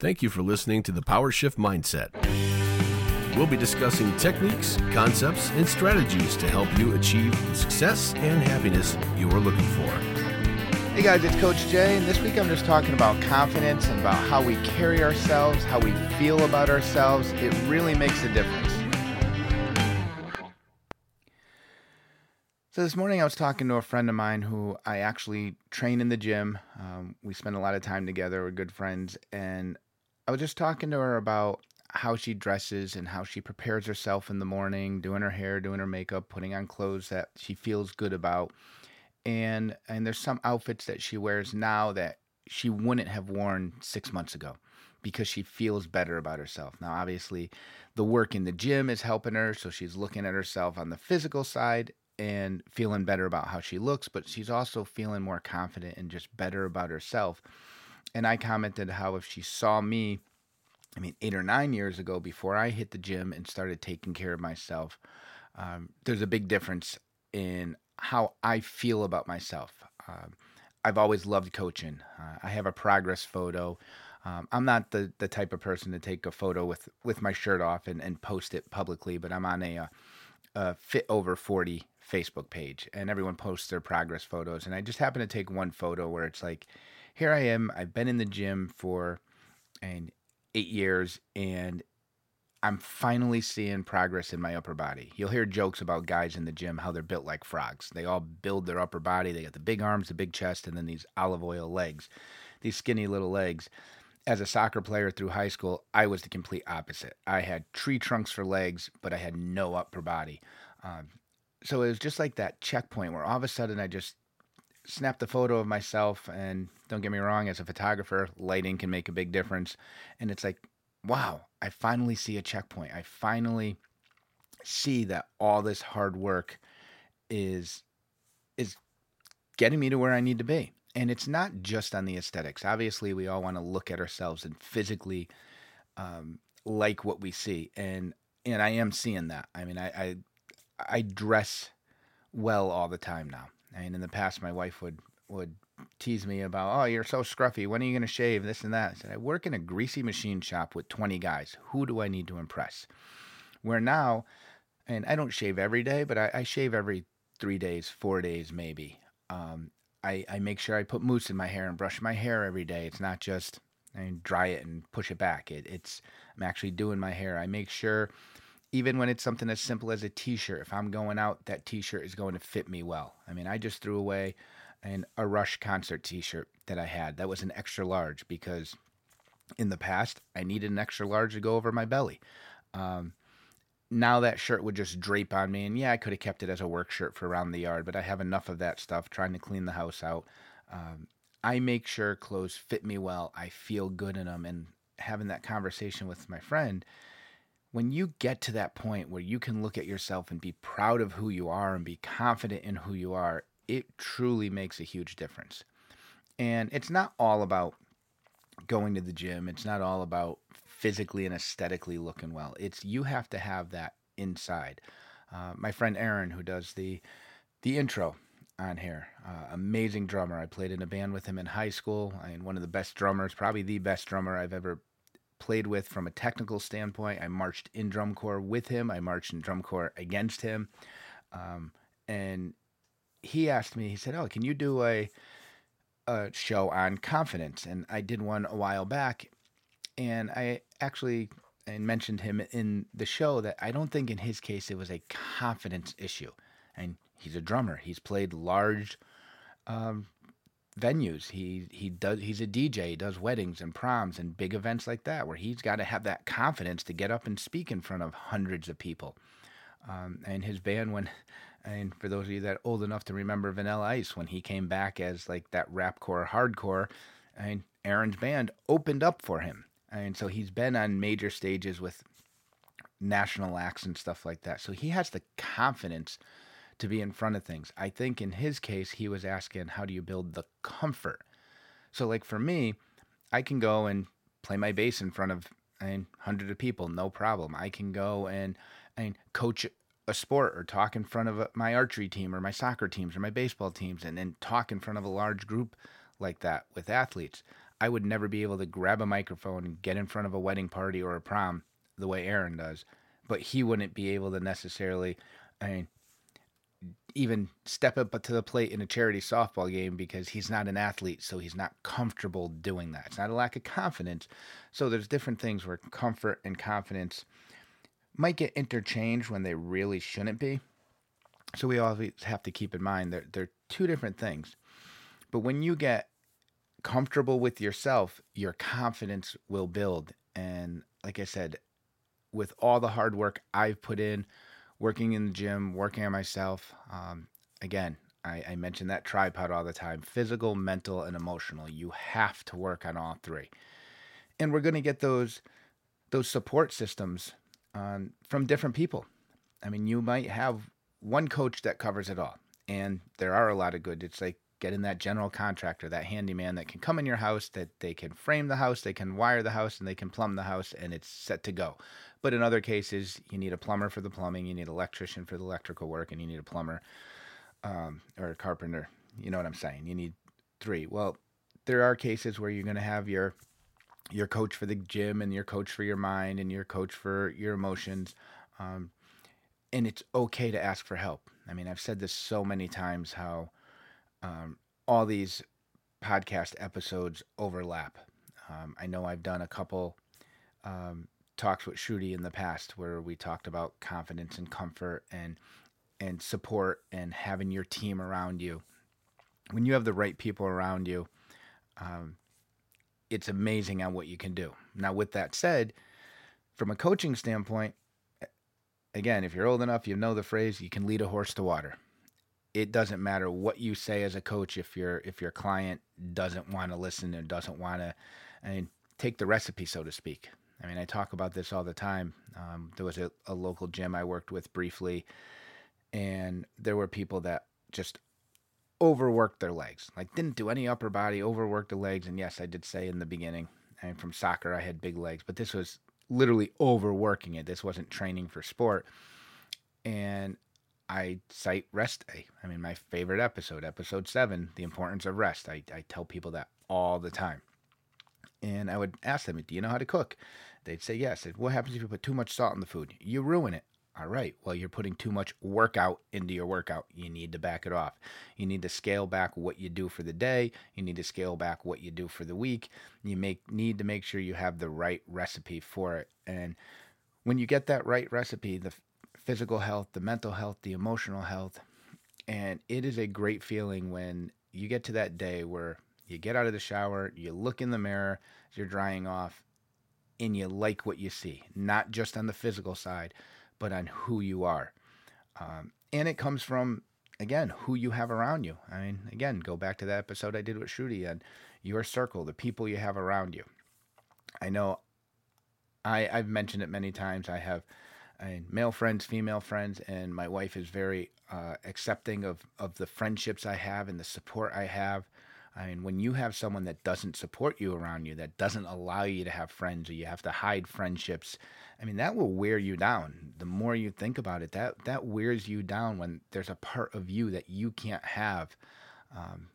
Thank you for listening to the Power Shift Mindset. We'll be discussing techniques, concepts, and strategies to help you achieve the success and happiness you are looking for. Hey guys, it's Coach Jay, and this week I'm just talking about confidence and about how we carry ourselves, how we feel about ourselves. It really makes a difference. So this morning I was talking to a friend of mine who I actually train in the gym. Um, we spend a lot of time together. We're good friends, and I was just talking to her about how she dresses and how she prepares herself in the morning, doing her hair, doing her makeup, putting on clothes that she feels good about. And and there's some outfits that she wears now that she wouldn't have worn 6 months ago because she feels better about herself. Now obviously the work in the gym is helping her, so she's looking at herself on the physical side and feeling better about how she looks, but she's also feeling more confident and just better about herself. And I commented how if she saw me I mean, eight or nine years ago, before I hit the gym and started taking care of myself, um, there's a big difference in how I feel about myself. Um, I've always loved coaching. Uh, I have a progress photo. Um, I'm not the, the type of person to take a photo with, with my shirt off and, and post it publicly, but I'm on a, a, uh, a Fit Over 40 Facebook page, and everyone posts their progress photos. And I just happen to take one photo where it's like, here I am. I've been in the gym for and eight years and I'm finally seeing progress in my upper body. You'll hear jokes about guys in the gym how they're built like frogs. They all build their upper body. They got the big arms, the big chest, and then these olive oil legs, these skinny little legs. As a soccer player through high school, I was the complete opposite. I had tree trunks for legs, but I had no upper body. Um, so it was just like that checkpoint where all of a sudden I just snapped a photo of myself and don't get me wrong as a photographer lighting can make a big difference. And it's like wow i finally see a checkpoint. I finally see that all this hard work is is getting me to where i need to be. And it's not just on the aesthetics. Obviously we all want to look at ourselves and physically um, like what we see. And and i am seeing that. I mean i i, I dress well all the time now and in the past, my wife would would tease me about, "Oh, you're so scruffy. When are you going to shave?" This and that. I said, "I work in a greasy machine shop with 20 guys. Who do I need to impress?" Where now, and I don't shave every day, but I, I shave every three days, four days, maybe. Um, I, I make sure I put mousse in my hair and brush my hair every day. It's not just I dry it and push it back. It, it's I'm actually doing my hair. I make sure even when it's something as simple as a t-shirt if i'm going out that t-shirt is going to fit me well. I mean i just threw away an, a rush concert t-shirt that i had that was an extra large because in the past i needed an extra large to go over my belly. Um, now that shirt would just drape on me and yeah i could have kept it as a work shirt for around the yard but i have enough of that stuff trying to clean the house out. Um, i make sure clothes fit me well i feel good in them and having that conversation with my friend when you get to that point where you can look at yourself and be proud of who you are and be confident in who you are, it truly makes a huge difference. And it's not all about going to the gym, it's not all about physically and aesthetically looking well. It's you have to have that inside. Uh, my friend Aaron, who does the the intro on here, uh, amazing drummer. I played in a band with him in high school. I one of the best drummers, probably the best drummer I've ever played with from a technical standpoint. I marched in drum corps with him. I marched in drum corps against him. Um, and he asked me, he said, "Oh, can you do a a show on confidence?" And I did one a while back, and I actually and mentioned him in the show that I don't think in his case it was a confidence issue. And he's a drummer. He's played large um, venues. He he does he's a DJ, he does weddings and proms and big events like that where he's got to have that confidence to get up and speak in front of hundreds of people. Um, and his band when and for those of you that old enough to remember Vanilla Ice when he came back as like that rapcore hardcore and Aaron's band opened up for him. And so he's been on major stages with national acts and stuff like that. So he has the confidence to be in front of things. I think in his case, he was asking, how do you build the comfort? So, like for me, I can go and play my bass in front of I mean, hundred of people, no problem. I can go and and coach a sport or talk in front of my archery team or my soccer teams or my baseball teams, and then talk in front of a large group like that with athletes. I would never be able to grab a microphone and get in front of a wedding party or a prom the way Aaron does, but he wouldn't be able to necessarily, I mean, even step up to the plate in a charity softball game because he's not an athlete, so he's not comfortable doing that. It's not a lack of confidence. So there's different things where comfort and confidence might get interchanged when they really shouldn't be. So we always have to keep in mind that they're two different things. But when you get comfortable with yourself, your confidence will build. And like I said, with all the hard work I've put in, working in the gym, working on myself, um, again, I, I mention that tripod all the time physical, mental, and emotional. You have to work on all three. And we're going to get those those support systems um, from different people. I mean, you might have one coach that covers it all, and there are a lot of good. It's like getting that general contractor, that handyman that can come in your house, that they can frame the house, they can wire the house, and they can plumb the house, and it's set to go. But in other cases, you need a plumber for the plumbing, you need an electrician for the electrical work, and you need a plumber um, or a carpenter. You know what I'm saying? You need three. Well, there are cases where you're going to have your your coach for the gym and your coach for your mind and your coach for your emotions. Um, and it's okay to ask for help. I mean, I've said this so many times how um, all these podcast episodes overlap. Um, I know I've done a couple um, talks with Shruti in the past where we talked about confidence and comfort and and support and having your team around you. When you have the right people around you, um, it's amazing on what you can do. Now, with that said, from a coaching standpoint, again, if you're old enough, you know the phrase, you can lead a horse to water. It doesn't matter what you say as a coach if your if your client doesn't want to listen and doesn't want to I mean, take the recipe, so to speak. I mean, I talk about this all the time. Um, there was a, a local gym I worked with briefly, and there were people that just overworked their legs. Like didn't do any upper body, overworked the legs. And yes, I did say in the beginning, I mean, from soccer I had big legs, but this was literally overworking it. This wasn't training for sport. And I cite rest day. I mean, my favorite episode, episode seven, the importance of rest. I, I tell people that all the time. And I would ask them, Do you know how to cook? They'd say yes. What happens if you put too much salt in the food? You ruin it. All right. Well, you're putting too much workout into your workout. You need to back it off. You need to scale back what you do for the day. You need to scale back what you do for the week. You make need to make sure you have the right recipe for it. And when you get that right recipe, the physical health, the mental health, the emotional health, and it is a great feeling when you get to that day where you get out of the shower, you look in the mirror, you're drying off, and you like what you see, not just on the physical side but on who you are. Um, and it comes from, again, who you have around you. I mean, again, go back to that episode I did with Shruti and your circle, the people you have around you. I know I, I've mentioned it many times. I have Mean, male friends, female friends, and my wife is very uh, accepting of, of the friendships I have and the support I have. I mean, when you have someone that doesn't support you around you, that doesn't allow you to have friends, or you have to hide friendships, I mean, that will wear you down. The more you think about it, that that wears you down when there's a part of you that you can't have. Um,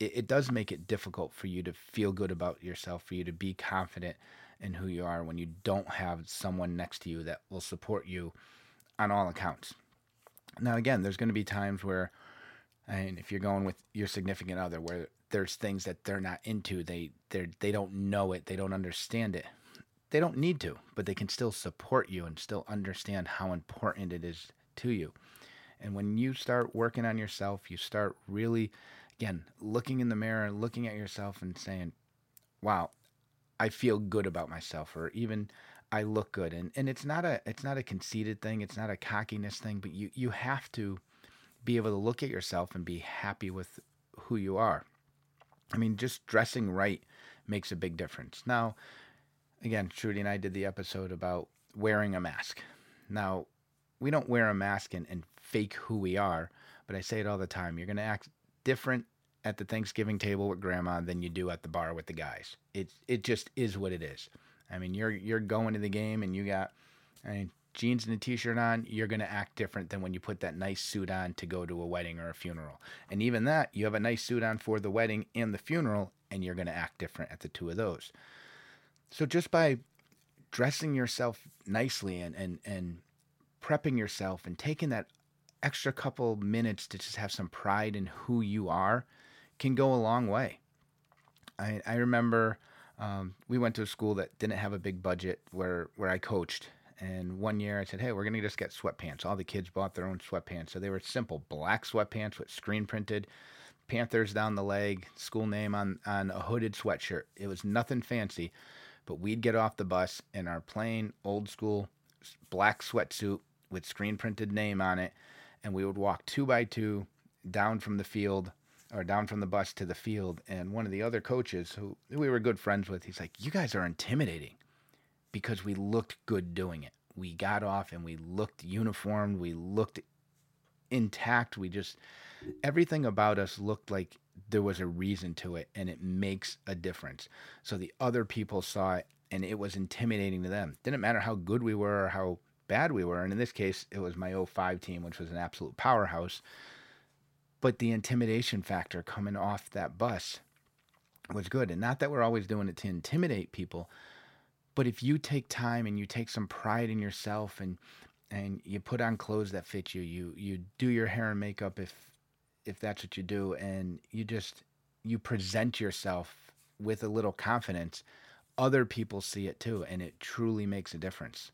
it, it does make it difficult for you to feel good about yourself, for you to be confident in who you are when you don't have someone next to you that will support you on all accounts. Now, again, there's going to be times where, mean, if you're going with your significant other, where there's things that they're not into. They they they don't know it. They don't understand it. They don't need to, but they can still support you and still understand how important it is to you. And when you start working on yourself, you start really again looking in the mirror and looking at yourself and saying, "Wow, I feel good about myself," or even I look good. And and it's not a it's not a conceited thing. It's not a cockiness thing. But you you have to be able to look at yourself and be happy with who you are. I mean, just dressing right makes a big difference. Now, again, Shruti and I did the episode about wearing a mask. Now, we don't wear a mask and, and fake who we are, but I say it all the time. You're going to act different at the Thanksgiving table with grandma than you do at the bar with the guys. It it just is what it is. I mean, you're you're going to the game and you got I mean, jeans and a t-shirt on, you're going to act different than when you put that nice suit on to go to a wedding or a funeral. And even that, you have a nice suit on for the wedding and the funeral, and you're going to act different at the two of those. So just by dressing yourself nicely and and and prepping yourself and taking that extra couple minutes to just have some pride in who you are can go a long way. I, I remember um, we went to a school that didn't have a big budget where, where I coached. And one year I said, hey, we're going to just get sweatpants. All the kids bought their own sweatpants. So they were simple black sweatpants with screen printed Panthers down the leg, school name on, on a hooded sweatshirt. It was nothing fancy, but we'd get off the bus in our plain old school black sweatsuit with screen printed name on it and we would walk two by two down from the field or down from the bus to the field. And one of the other coaches who we were good friends with, he's like, You guys are intimidating because we looked good doing it. We got off and we looked uniformed. We looked intact. We just, everything about us looked like there was a reason to it and it makes a difference. So the other people saw it and it was intimidating to them. Didn't matter how good we were or how bad we were. And in this case, it was my 05 team, which was an absolute powerhouse. But the intimidation factor coming off that bus was good. And not that we're always doing it to intimidate people, but if you take time and you take some pride in yourself and and you put on clothes that fit you, you you do your hair and makeup if if that's what you do, and you just you present yourself with a little confidence, other people see it too, and it truly makes a difference.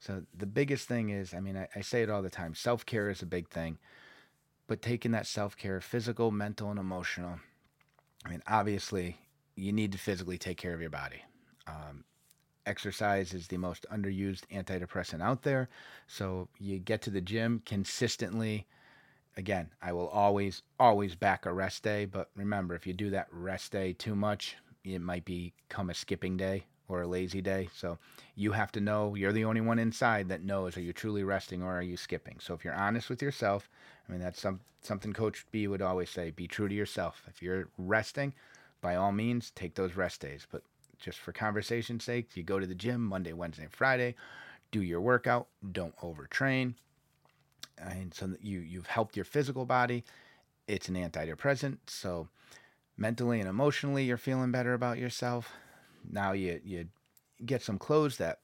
So the biggest thing is, I mean, I, I say it all the time self care is a big thing, but taking that self care, physical, mental, and emotional. I mean, obviously, you need to physically take care of your body. Um, exercise is the most underused antidepressant out there. So you get to the gym consistently. Again, I will always, always back a rest day. But remember, if you do that rest day too much, it might become a skipping day or a lazy day. So you have to know you're the only one inside that knows are you truly resting or are you skipping. So if you're honest with yourself, I mean that's some something Coach B would always say: be true to yourself. If you're resting, by all means take those rest days. But just for conversation's sake, you go to the gym Monday, Wednesday, Friday, do your workout, don't overtrain. And so you you've helped your physical body. It's an antidepressant, so mentally and emotionally you're feeling better about yourself now you you get some clothes that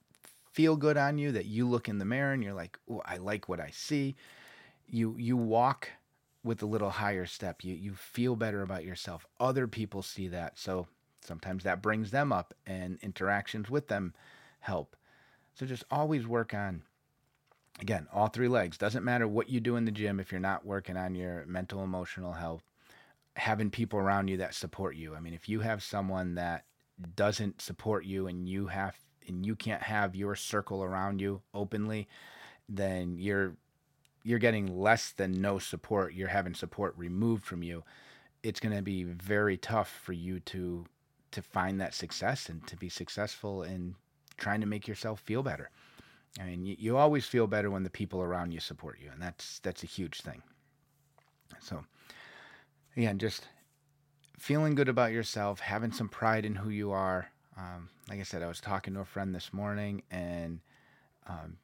feel good on you that you look in the mirror and you're like, "Oh, I like what I see." You you walk with a little higher step. You you feel better about yourself. Other people see that. So sometimes that brings them up and interactions with them help. So just always work on again, all three legs. Doesn't matter what you do in the gym if you're not working on your mental emotional health. Having people around you that support you. I mean, if you have someone that doesn't support you and you have and you can't have your circle around you openly, then you're you're getting less than no support. You're having support removed from you. It's going to be very tough for you to to find that success and to be successful in trying to make yourself feel better. I mean, you, you always feel better when the people around you support you, and that's that's a huge thing. So, again, just feeling good about yourself, having some pride in who you are. Um, like I said, I was talking to a friend this morning and um,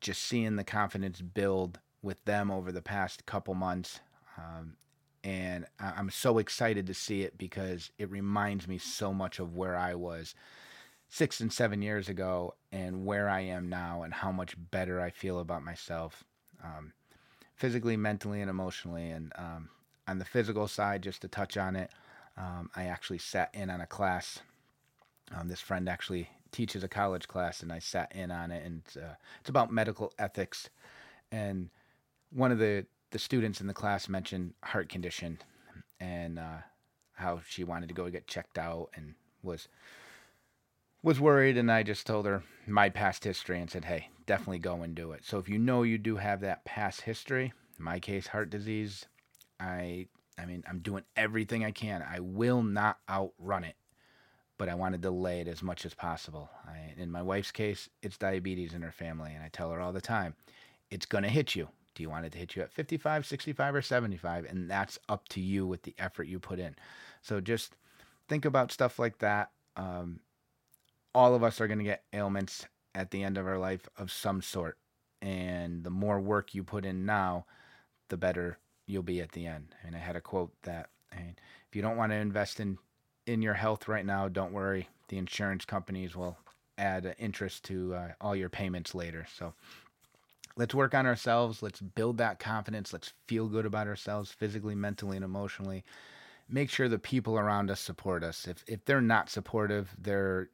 just seeing the confidence build with them over the past couple months. Um, and I'm so excited to see it because it reminds me so much of where I was six and seven years ago and where I am now and how much better I feel about myself um, physically, mentally, and emotionally. And um, on the physical side, just to touch on it, um, I actually sat in on a class. Um, this friend actually teaches a college class, and I sat in on it, and uh, it's about medical ethics. And one of the the students in the class mentioned heart condition, and uh, how she wanted to go get checked out, and was was worried. And I just told her my past history and said, "Hey, definitely go and do it." So if you know you do have that past history, in my case, heart disease, I I mean, I'm doing everything I can. I will not outrun it, but I want to delay it as much as possible. I, in my wife's case, it's diabetes in her family, and I tell her all the time, it's going to hit you. Do you want it to hit you at 55, 65, or 75? And that's up to you with the effort you put in. So just think about stuff like that. Um, all of us are going to get ailments at the end of our life of some sort. And the more work you put in now, the better you'll be at the end. And I had a quote that I mean, if you don't want to invest in in your health right now, don't worry. The insurance companies will add interest to uh, all your payments later. So let's work on ourselves. Let's build that confidence. Let's feel good about ourselves physically, mentally, and emotionally. Make sure the people around us support us. If if they're not supportive, they're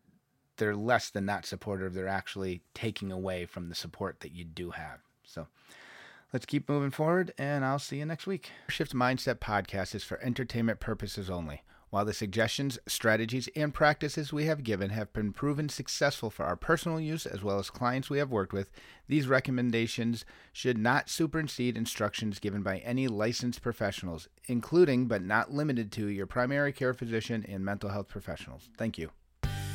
they're less than not supportive. They're actually taking away from the support that you do have. So let's keep moving forward, and I'll see you next week. Shift Mindset podcast is for entertainment purposes only. While the suggestions, strategies, and practices we have given have been proven successful for our personal use as well as clients we have worked with, these recommendations should not supersede instructions given by any licensed professionals, including but not limited to your primary care physician and mental health professionals. Thank you.